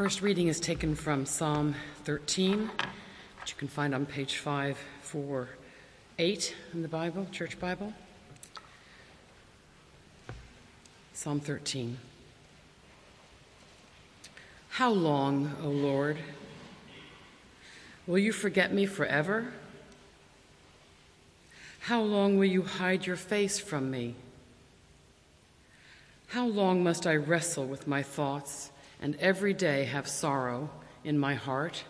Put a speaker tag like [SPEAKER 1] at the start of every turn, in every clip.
[SPEAKER 1] First reading is taken from Psalm 13, which you can find on page 548 in the Bible, Church Bible. Psalm 13. How long, O Lord? Will you forget me forever? How long will you hide your face from me? How long must I wrestle with my thoughts and every day have sorrow in my heart?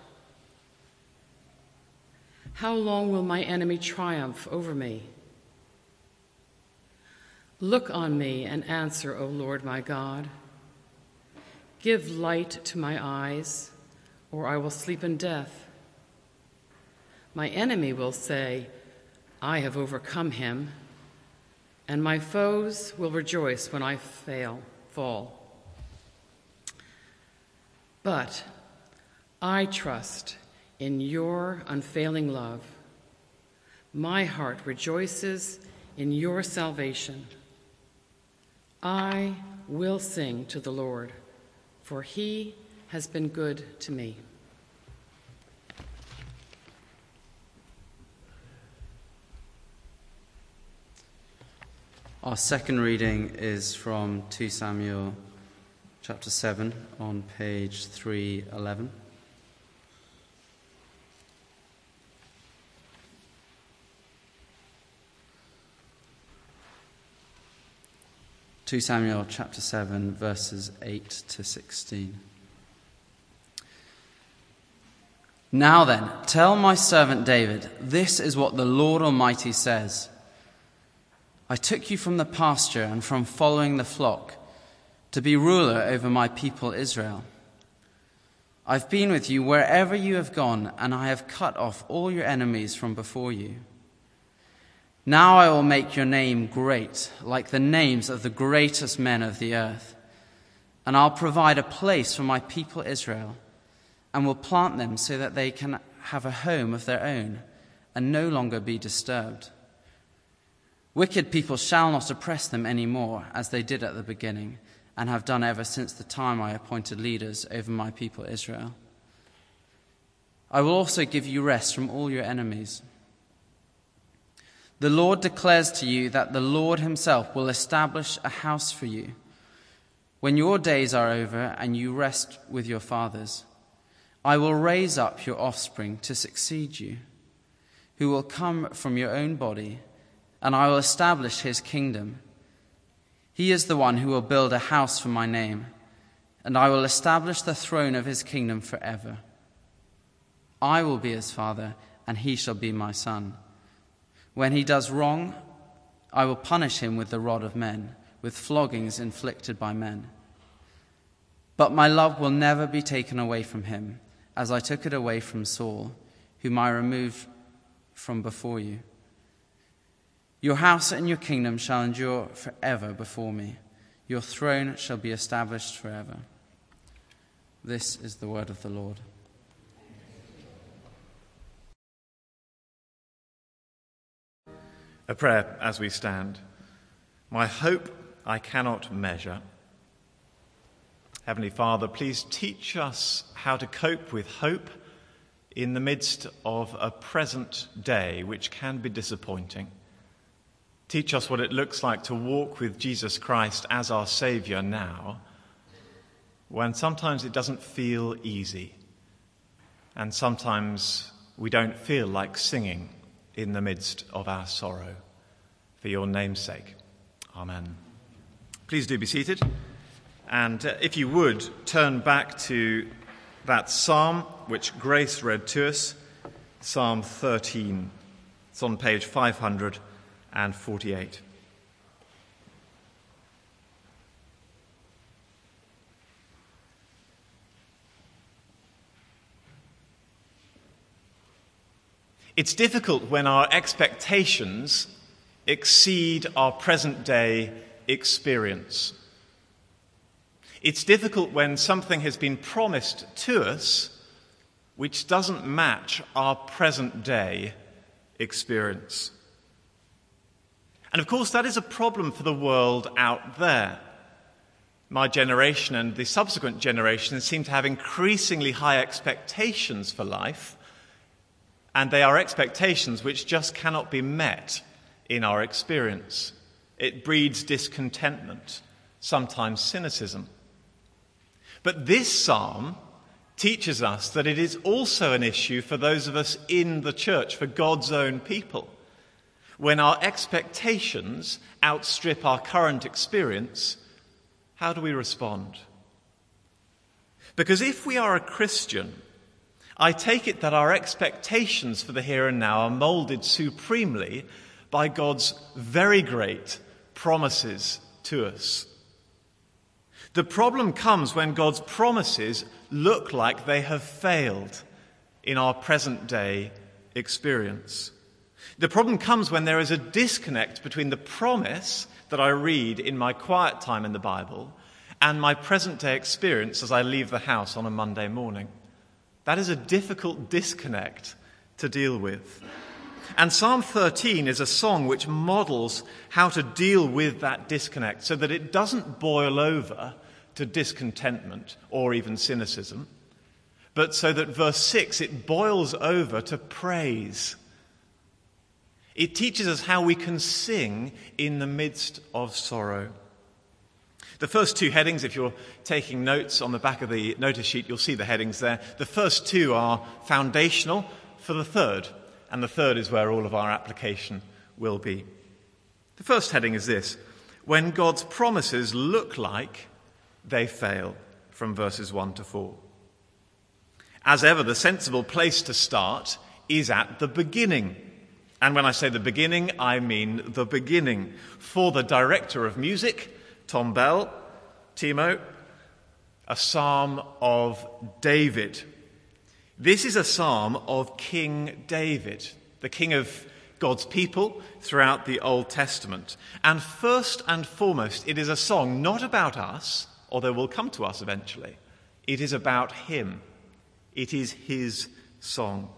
[SPEAKER 1] How long will my enemy triumph over me? Look on me and answer, O Lord my God. Give light to my eyes, or I will sleep in death. My enemy will say, I have overcome him and my foes will rejoice when I fail, fall. But I trust in your unfailing love. My heart rejoices in your salvation. I will sing to the Lord, for he has been good to me.
[SPEAKER 2] Our second reading is from 2 Samuel chapter 7 on page 311. Two Samuel chapter seven verses eight to sixteen. Now then, tell my servant David, this is what the Lord Almighty says. I took you from the pasture and from following the flock to be ruler over my people Israel. I've been with you wherever you have gone, and I have cut off all your enemies from before you. Now I will make your name great, like the names of the greatest men of the earth. And I'll provide a place for my people Israel, and will plant them so that they can have a home of their own and no longer be disturbed. Wicked people shall not oppress them any more, as they did at the beginning, and have done ever since the time I appointed leaders over my people Israel. I will also give you rest from all your enemies. The Lord declares to you that the Lord Himself will establish a house for you. When your days are over and you rest with your fathers, I will raise up your offspring to succeed you, who will come from your own body and I will establish his kingdom. He is the one who will build a house for my name, and I will establish the throne of his kingdom forever. I will be his father, and he shall be my son. When he does wrong, I will punish him with the rod of men, with floggings inflicted by men. But my love will never be taken away from him, as I took it away from Saul, whom I removed from before you. Your house and your kingdom shall endure forever before me. Your throne shall be established forever. This is the word of the Lord.
[SPEAKER 3] A prayer as we stand. My hope I cannot measure. Heavenly Father, please teach us how to cope with hope in the midst of a present day which can be disappointing. Teach us what it looks like to walk with Jesus Christ as our Savior now, when sometimes it doesn't feel easy, and sometimes we don't feel like singing in the midst of our sorrow. For your name's sake. Amen. Please do be seated. And uh, if you would, turn back to that psalm which Grace read to us, Psalm 13. It's on page 500 and 48. It's difficult when our expectations exceed our present day experience. It's difficult when something has been promised to us which doesn't match our present day experience. And of course, that is a problem for the world out there. my generation and the subsequent generations seem to have increasingly high expectations for life, and they are expectations which just cannot be met in our experience. It breeds discontentment, sometimes cynicism. But this psalm teaches us that it is also an issue for those of us in the church, for God's own people. When our expectations outstrip our current experience, how do we respond? Because if we are a Christian, I take it that our expectations for the here and now are molded supremely by God's very great promises to us. The problem comes when God's promises look like they have failed in our present day experience. The problem comes when there is a disconnect between the promise that I read in my quiet time in the Bible and my present day experience as I leave the house on a Monday morning. That is a difficult disconnect to deal with. And Psalm 13 is a song which models how to deal with that disconnect so that it doesn't boil over to discontentment or even cynicism, but so that verse 6 it boils over to praise. It teaches us how we can sing in the midst of sorrow. The first two headings, if you're taking notes on the back of the notice sheet, you'll see the headings there. The first two are foundational for the third, and the third is where all of our application will be. The first heading is this When God's promises look like they fail, from verses 1 to 4. As ever, the sensible place to start is at the beginning. And when I say the beginning, I mean the beginning. For the director of music, Tom Bell, Timo, a psalm of David. This is a psalm of King David, the king of God's people throughout the Old Testament. And first and foremost, it is a song not about us, although will come to us eventually. It is about him. It is his song.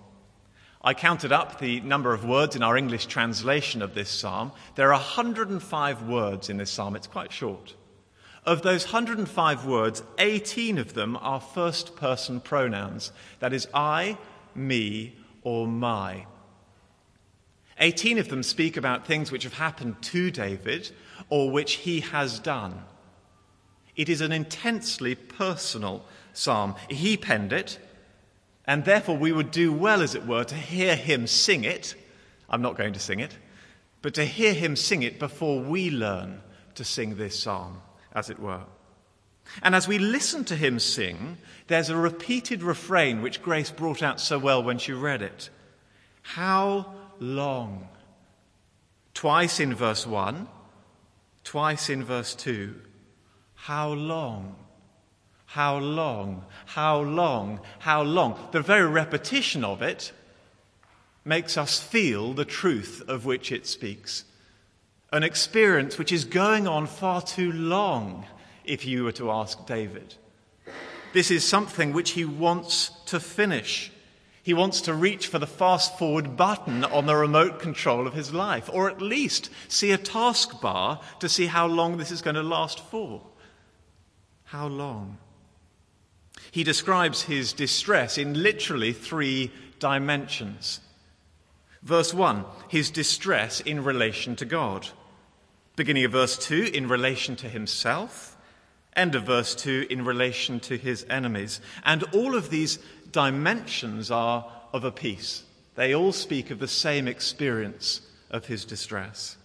[SPEAKER 3] I counted up the number of words in our English translation of this psalm. There are 105 words in this psalm. It's quite short. Of those 105 words, 18 of them are first person pronouns. That is, I, me, or my. 18 of them speak about things which have happened to David or which he has done. It is an intensely personal psalm. He penned it, and therefore we would do well, as it were, to hear him sing it. I'm not going to sing it, but to hear him sing it before we learn to sing this psalm as it were. And as we listen to him sing, there's a repeated refrain which Grace brought out so well when she read it. How long? Twice in verse 1, twice in verse 2. How long? How long? How long? How long? The very repetition of it makes us feel the truth of which it speaks an experience which is going on far too long, if you were to ask David. This is something which he wants to finish. He wants to reach for the fast forward button on the remote control of his life, or at least see a taskbar to see how long this is going to last for. How long? He describes his distress in literally three dimensions. Verse 1, his distress in relation to God. Beginning of verse 2, in relation to himself. End of verse 2, in relation to his enemies. And all of these dimensions are of a piece. They all speak of the same experience of his distress.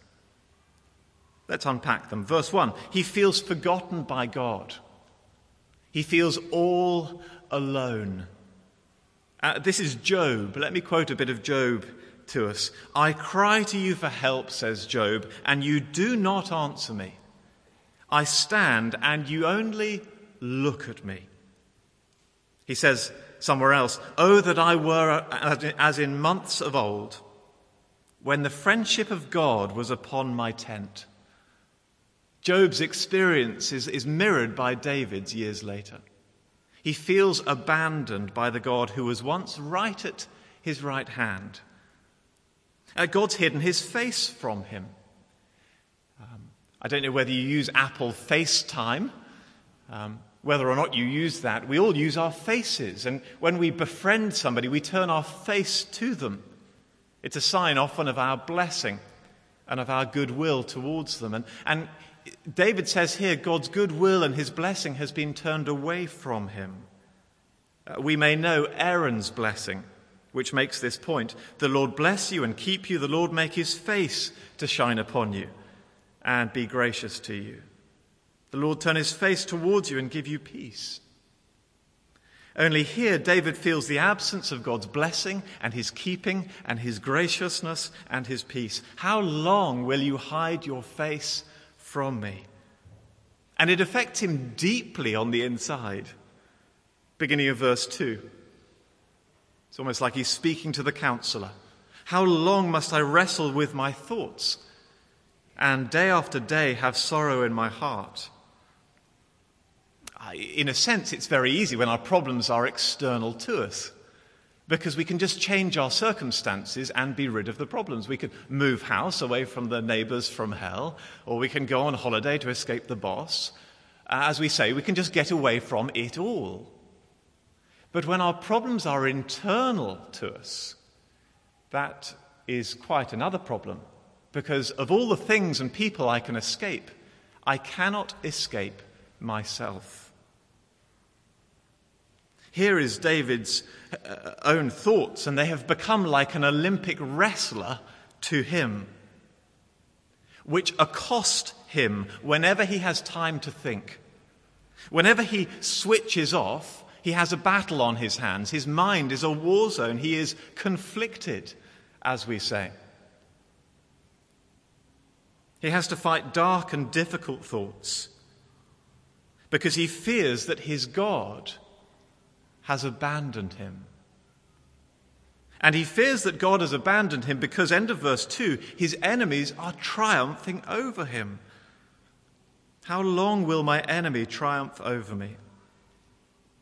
[SPEAKER 3] Let's unpack them. Verse 1 He feels forgotten by God, he feels all alone. Uh, this is Job. Let me quote a bit of Job to us. I cry to you for help, says Job, and you do not answer me. I stand and you only look at me. He says somewhere else, Oh, that I were as in months of old, when the friendship of God was upon my tent. Job's experience is, is mirrored by David's years later. He feels abandoned by the God who was once right at his right hand. Uh, God's hidden his face from him. Um, I don't know whether you use Apple FaceTime, Um, whether or not you use that, we all use our faces. And when we befriend somebody, we turn our face to them. It's a sign often of our blessing and of our goodwill towards them. And, and David says here God's goodwill and his blessing has been turned away from him. Uh, we may know Aaron's blessing, which makes this point The Lord bless you and keep you, the Lord make his face to shine upon you and be gracious to you. The Lord turn his face towards you and give you peace. Only here, David feels the absence of God's blessing and his keeping and his graciousness and his peace. How long will you hide your face from me? And it affects him deeply on the inside. Beginning of verse 2. It's almost like he's speaking to the counselor. How long must I wrestle with my thoughts and day after day have sorrow in my heart? in a sense, it's very easy when our problems are external to us because we can just change our circumstances and be rid of the problems. We can move house away from the neighbors from hell, or we can go on holiday to escape the boss. Uh, as we say, we can just get away from it all. But when our problems are internal to us, that is quite another problem. Because of all the things and people I can escape, I cannot escape myself. Here is David's uh, own thoughts, and they have become like an Olympic wrestler to him, which accost him whenever he has time to think. Whenever he switches off, he has a battle on his hands. His mind is a war zone. He is conflicted, as we say. He has to fight dark and difficult thoughts because he fears that his God has abandoned him. And he fears that God has abandoned him because, end of verse 2, his enemies are triumphing over him. How long will my enemy triumph over me?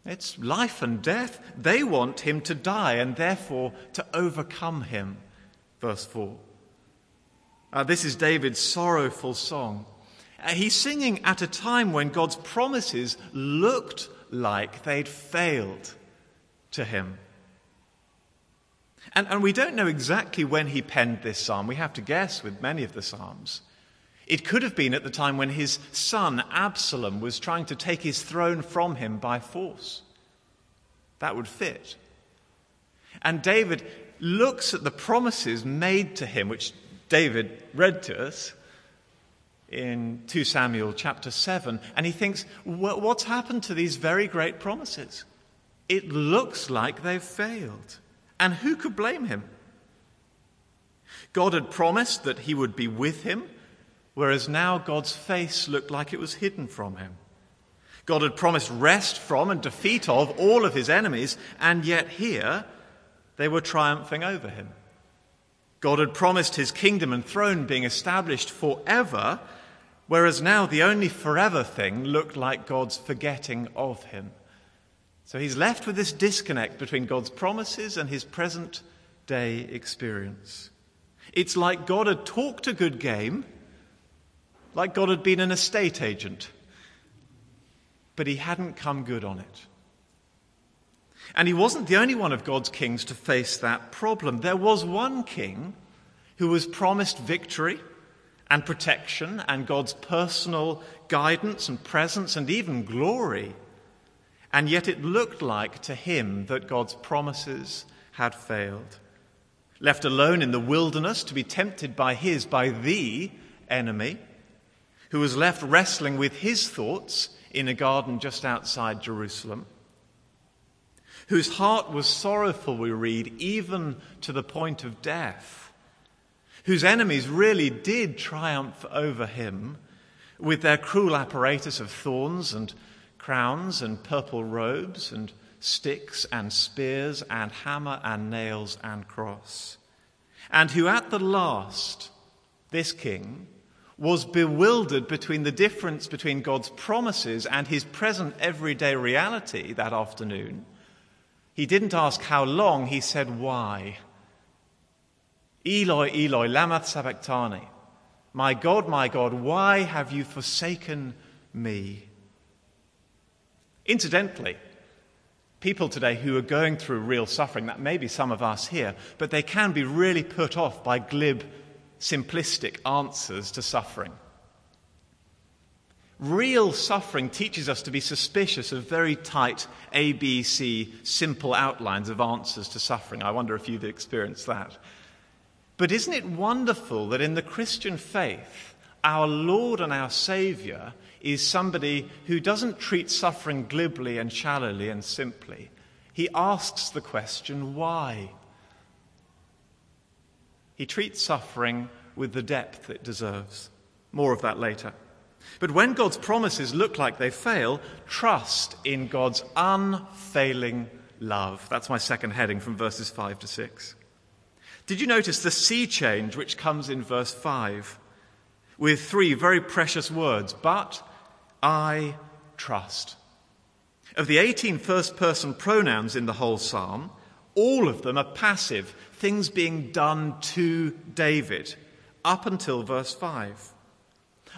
[SPEAKER 3] It's life and death. They want him to die and therefore to overcome him. Verse 4. Uh, this is David's sorrowful song. Uh, he's singing at a time when God's promises looked like they'd failed to him. And, and we don't know exactly when he penned this psalm. We have to guess with many of the psalms. It could have been at the time when his son Absalom was trying to take his throne from him by force. That would fit. And David looks at the promises made to him, which David read to us, in 2 Samuel chapter 7, and he thinks, what's happened to these very great promises? It looks like they've failed. And who could blame him? God had promised that he would be with him, whereas now God's face looked like it was hidden from him. God had promised rest from and defeat of all of his enemies, and yet here they were triumphing over him. God had promised his kingdom and throne being established forever, whereas now the only forever thing looked like God's forgetting of him. So he's left with this disconnect between God's promises and his present day experience. It's like God had talked a good game, like God had been an estate agent, but he hadn't come good on it. And he wasn't the only one of God's kings to face that problem. There was one king who was promised victory and protection and God's personal guidance and presence and even glory. And yet it looked like to him that God's promises had failed. Left alone in the wilderness to be tempted by his, by the enemy, who was left wrestling with his thoughts in a garden just outside Jerusalem, whose heart was sorrowful, we read, even to the point of death whose enemies really did triumph over him with their cruel apparatus of thorns and crowns and purple robes and sticks and spears and hammer and nails and cross. And who at the last, this king, was bewildered between the difference between God's promises and his present everyday reality that afternoon. He didn't ask how long, he said why. Eloi, Eloi, lama sabachthani. My God, my God, why have you forsaken me? Incidentally, people today who are going through real suffering, that may be some of us here, but they can be really put off by glib, simplistic answers to suffering. Real suffering teaches us to be suspicious of very tight ABC, simple outlines of answers to suffering. I wonder if you've experienced that. But isn't it wonderful that in the Christian faith, our Lord and our Saviour is somebody who doesn't treat suffering glibly and shallowly and simply. He asks the question, why? He treats suffering with the depth it deserves. More of that later. But when God's promises look like they fail, trust in God's unfailing love. That's my second heading from verses 5 to 6. Did you notice the sea change which comes in verse 5 with three very precious words? But I trust. Of the 18 first person pronouns in the whole psalm, all of them are passive, things being done to David, up until verse 5.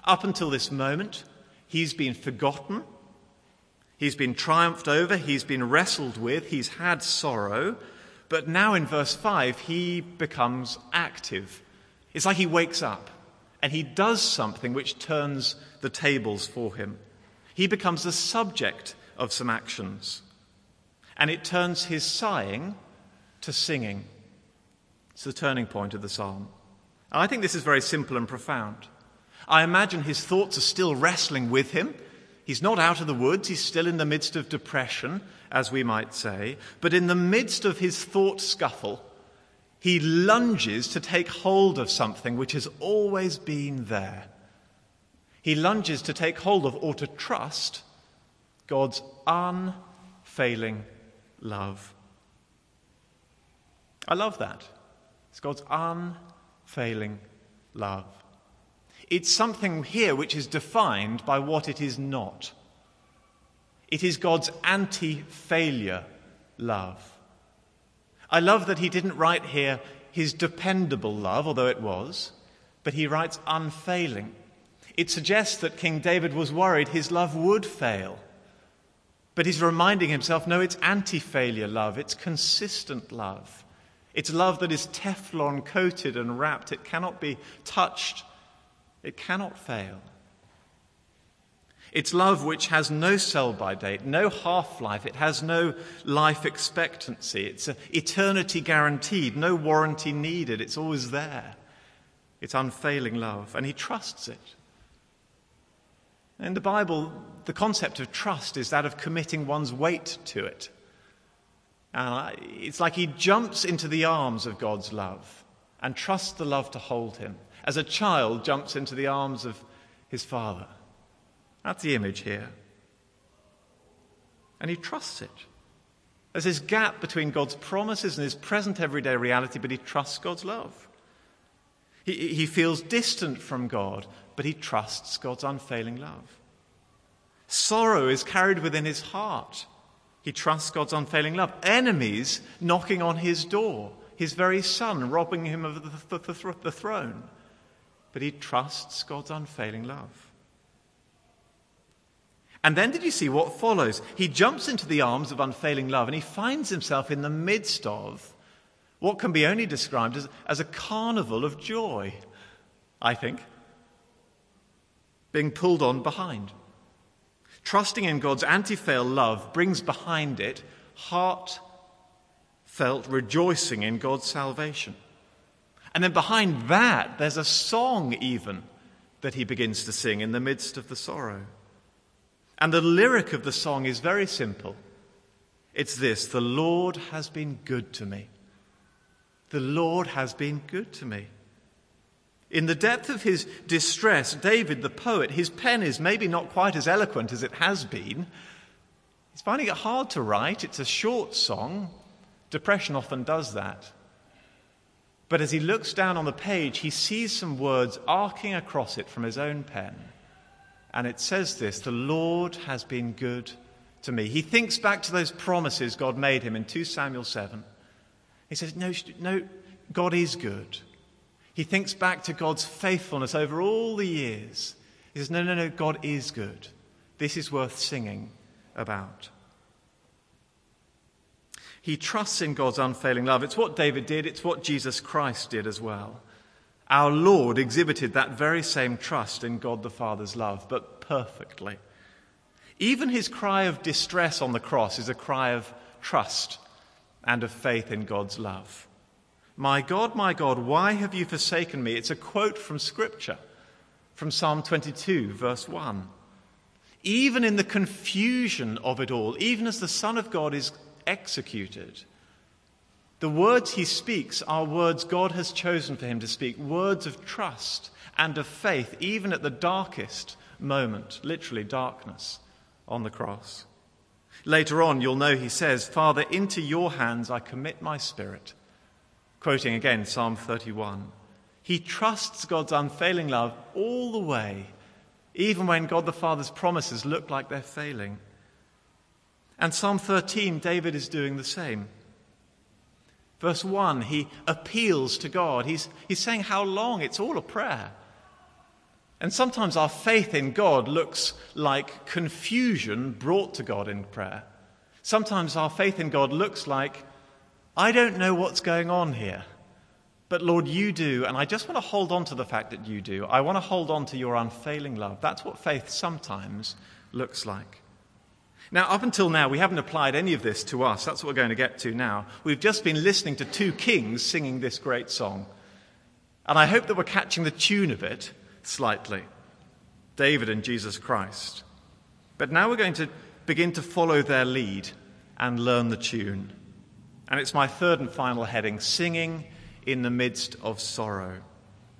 [SPEAKER 3] Up until this moment, he's been forgotten, he's been triumphed over, he's been wrestled with, he's had sorrow. But now in verse 5, he becomes active. It's like he wakes up and he does something which turns the tables for him. He becomes the subject of some actions. And it turns his sighing to singing. It's the turning point of the psalm. And I think this is very simple and profound. I imagine his thoughts are still wrestling with him. He's not out of the woods, he's still in the midst of depression, as we might say. But in the midst of his thought scuffle, he lunges to take hold of something which has always been there. He lunges to take hold of or to trust God's unfailing love. I love that. It's God's unfailing love. It's something here which is defined by what it is not. It is God's anti failure love. I love that he didn't write here his dependable love, although it was, but he writes unfailing. It suggests that King David was worried his love would fail. But he's reminding himself no, it's anti failure love, it's consistent love. It's love that is Teflon coated and wrapped, it cannot be touched it cannot fail. It's love which has no sell by date, no half life, it has no life expectancy, it's eternity guaranteed, no warranty needed, it's always there. It's unfailing love, and he trusts it. In the Bible, the concept of trust is that of committing one's weight to it. And it's like he jumps into the arms of God's love and trusts the love to hold him as a child jumps into the arms of his father. That's the image here. And he trusts it. There's this gap between God's promises and his present everyday reality, but he trusts God's love. He, he feels distant from God, but he trusts God's unfailing love. Sorrow is carried within his heart. He trusts God's unfailing love. Enemies knocking on his door, his very son robbing him of the, the, the, the throne but he trusts God's unfailing love. And then did you see what follows? He jumps into the arms of unfailing love and he finds himself in the midst of what can be only described as, as a carnival of joy, I think, being pulled on behind. Trusting in God's anti fail love brings behind it heartfelt rejoicing in God's salvation. And then behind that, there's a song even that he begins to sing in the midst of the sorrow. And the lyric of the song is very simple. It's this The Lord has been good to me. The Lord has been good to me. In the depth of his distress, David, the poet, his pen is maybe not quite as eloquent as it has been. He's finding it hard to write. It's a short song. Depression often does that. But as he looks down on the page, he sees some words arcing across it from his own pen. And it says this The Lord has been good to me. He thinks back to those promises God made him in 2 Samuel 7. He says, No, no, God is good. He thinks back to God's faithfulness over all the years. He says, No, no, no, God is good. This is worth singing about. He trusts in God's unfailing love. It's what David did, it's what Jesus Christ did as well. Our Lord exhibited that very same trust in God the Father's love, but perfectly. Even his cry of distress on the cross is a cry of trust and of faith in God's love. My God, my God, why have you forsaken me? It's a quote from Scripture, from Psalm 22, verse 1. Even in the confusion of it all, even as the Son of God is executed, the words he speaks are words God has chosen for him to speak, words of trust and of faith, even at the darkest moment, literally darkness, on the cross. Later on, you'll know he says, Father, into your hands I commit my spirit. Quoting again Psalm 31. He trusts God's unfailing love all the way, even when God the Father's promises look like they're failing. And Psalm 13, David is doing the same. Verse 1, he appeals to God. He's, he's saying, How long? It's all a prayer. And sometimes our faith in God looks like confusion brought to God in prayer. Sometimes our faith in God looks like, I don't know what's going on here, but Lord, you do, and I just want to hold on to the fact that you do. I want to hold on to your unfailing love. That's what faith sometimes looks like. Now, up until now, we haven't applied any of this to us. That's what we're going to get to now. We've just been listening to two kings singing this great song. And I hope that we're catching the tune of it slightly David and Jesus Christ. But now we're going to begin to follow their lead and learn the tune. And it's my third and final heading singing in the midst of sorrow.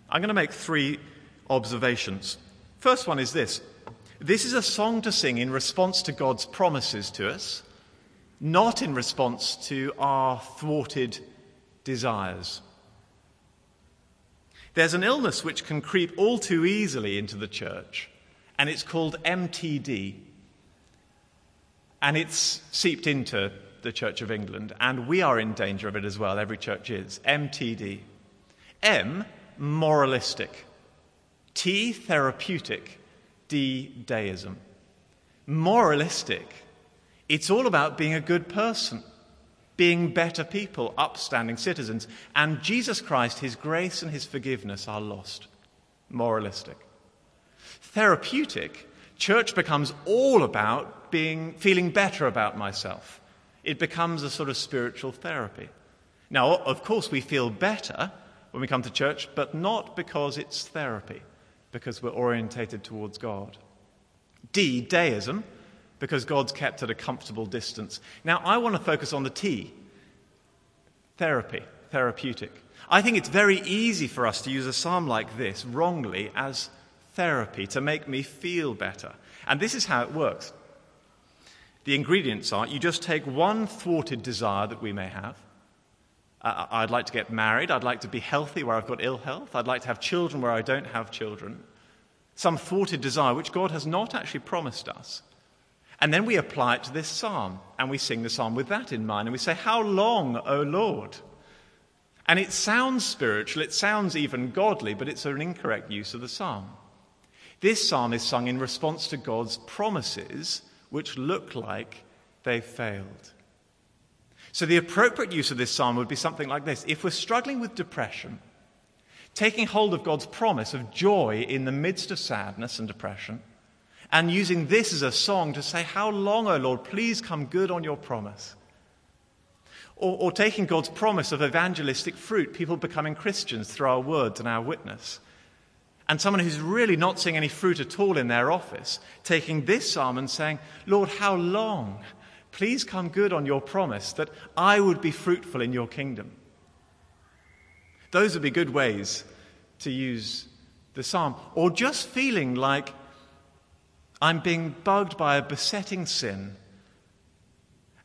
[SPEAKER 3] I'm going to make three observations. First one is this this is a song to sing in response to God's promises to us, not in response to our thwarted desires. There's an illness which can creep all too easily into the church, and it's called MTD. And it's seeped into the Church of England, and we are in danger of it as well. Every church is. MTD. M, moralistic. T, therapeutic. D, deism. Moralistic. It's all about being a good person being better people, upstanding citizens. And Jesus Christ, his grace and his forgiveness are lost. Moralistic. Therapeutic, church becomes all about being, feeling better about myself. It becomes a sort of spiritual therapy. Now, of course, we feel better when we come to church, but not because it's therapy, because we're orientated towards God. D, deism because God's kept at a comfortable distance. Now, I want to focus on the T therapy, therapeutic. I think it's very easy for us to use a psalm like this wrongly as therapy to make me feel better. And this is how it works. The ingredients are you just take one thwarted desire that we may have. Uh, I'd like to get married. I'd like to be healthy where I've got ill health. I'd like to have children where I don't have children. Some thwarted desire which God has not actually promised us. And then we apply it to this psalm, and we sing the psalm with that in mind, and we say, How long, O Lord? And it sounds spiritual, it sounds even godly, but it's an incorrect use of the psalm. This psalm is sung in response to God's promises, which look like they've failed. So the appropriate use of this psalm would be something like this If we're struggling with depression, taking hold of God's promise of joy in the midst of sadness and depression, and using this as a song to say, How long, O Lord? Please come good on your promise. Or, or, taking God's promise of evangelistic fruit, people becoming Christians through our words and our witness. And someone who's really not seeing any fruit at all in their office, taking this psalm and saying, Lord, how long? Please come good on your promise that I would be fruitful in your kingdom. Those would be good ways to use the psalm. Or just feeling like I'm being bugged by a besetting sin.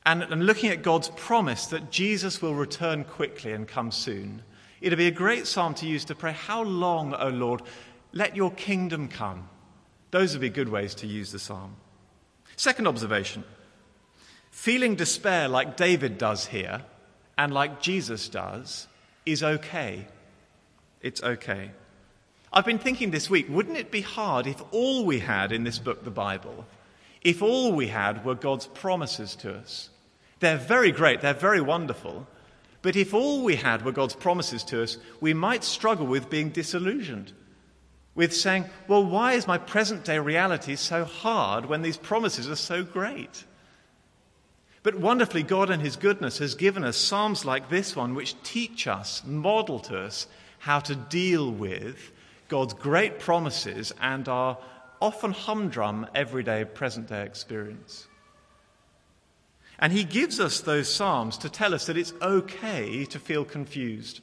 [SPEAKER 3] And, and looking at God's promise that Jesus will return quickly and come soon, it'd be a great psalm to use to pray, How long, O Lord? Let your kingdom come. Those would be good ways to use the psalm. Second observation feeling despair like David does here and like Jesus does is okay. It's okay. I've been thinking this week, wouldn't it be hard if all we had in this book, the Bible, if all we had were God's promises to us. They're very great, they're very wonderful, but if all we had were God's promises to us, we might struggle with being disillusioned, with saying, well, why is my present day reality so hard when these promises are so great? But wonderfully, God in His goodness has given us Psalms like this one, which teach us, model to us how to deal with God's great promises and our often humdrum, everyday, present day experience. And he gives us those Psalms to tell us that it's okay to feel confused.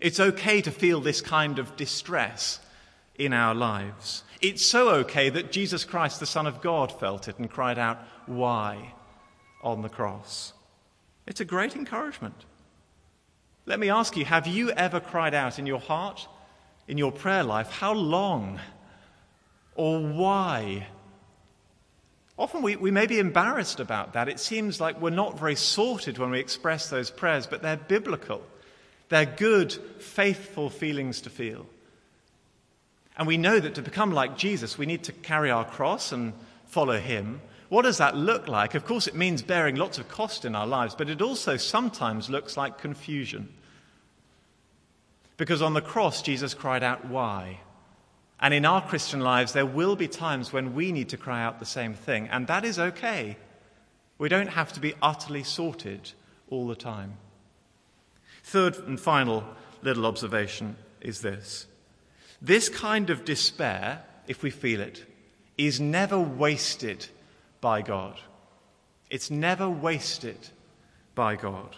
[SPEAKER 3] It's okay to feel this kind of distress in our lives. It's so okay that Jesus Christ, the Son of God, felt it and cried out, Why? on the cross. It's a great encouragement. Let me ask you have you ever cried out in your heart, in your prayer life, How long? or why? Often we, we may be embarrassed about that. It seems like we're not very sorted when we express those prayers, but they're biblical. They're good, faithful feelings to feel. And we know that to become like Jesus, we need to carry our cross and follow him. What does that look like? Of course, it means bearing lots of cost in our lives, but it also sometimes looks like confusion. Because on the cross, Jesus cried out, Why? And in our Christian lives, there will be times when we need to cry out the same thing, and that is okay. We don't have to be utterly sorted all the time. Third and final little observation is this this kind of despair, if we feel it, is never wasted by God. It's never wasted by God.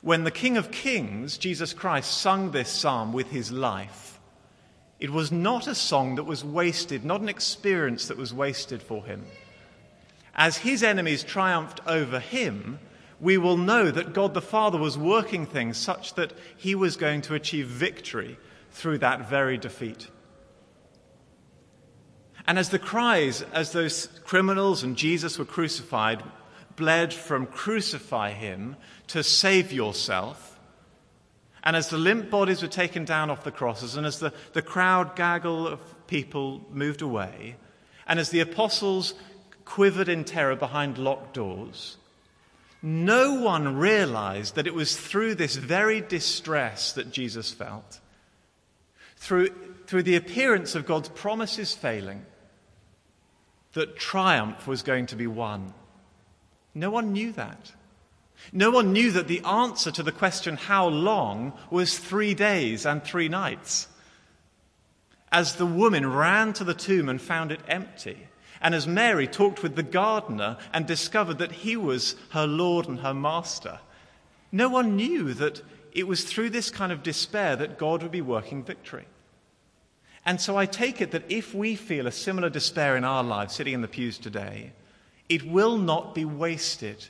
[SPEAKER 3] When the King of Kings, Jesus Christ, sung this psalm with his life, it was not a song that was wasted, not an experience that was wasted for him. As his enemies triumphed over him, we will know that God the Father was working things such that he was going to achieve victory through that very defeat. And as the cries, as those criminals and Jesus were crucified, bled from crucify him to save yourself, and as the limp bodies were taken down off the crosses, and as the, the crowd gaggle of people moved away, and as the apostles quivered in terror behind locked doors, no one realized that it was through this very distress that Jesus felt, through, through the appearance of God's promises failing, that triumph was going to be won. No one knew that. No one knew that the answer to the question, how long, was three days and three nights. As the woman ran to the tomb and found it empty, and as Mary talked with the gardener and discovered that he was her Lord and her Master, no one knew that it was through this kind of despair that God would be working victory. And so I take it that if we feel a similar despair in our lives, sitting in the pews today, it will not be wasted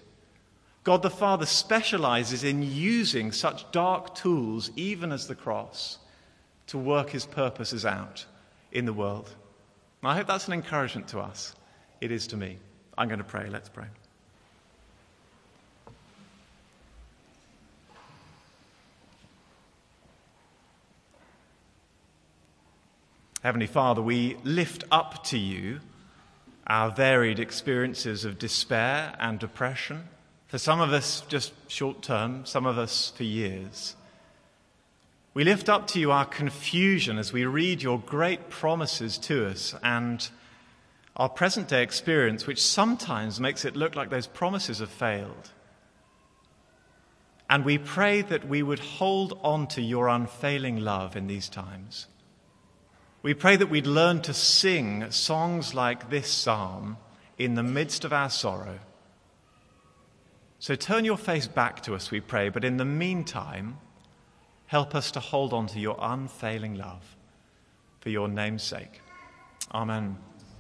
[SPEAKER 3] God the Father specializes in using such dark tools, even as the cross, to work his purposes out in the world. And I hope that's an encouragement to us. It is to me. I'm going to pray. Let's pray. Heavenly Father, we lift up to you our varied experiences of despair and depression for some of us, just short term, some of us for years. We lift up to you our confusion as we read your great promises to us and our present day experience, which sometimes makes it look like those promises have failed. And we pray that we would hold on to your unfailing love in these times. We pray that we'd learn to sing songs like this psalm in the midst of our sorrow so turn your face back to us, we pray, but in the meantime, help us to hold on to your unfailing love for your name's sake. Amen.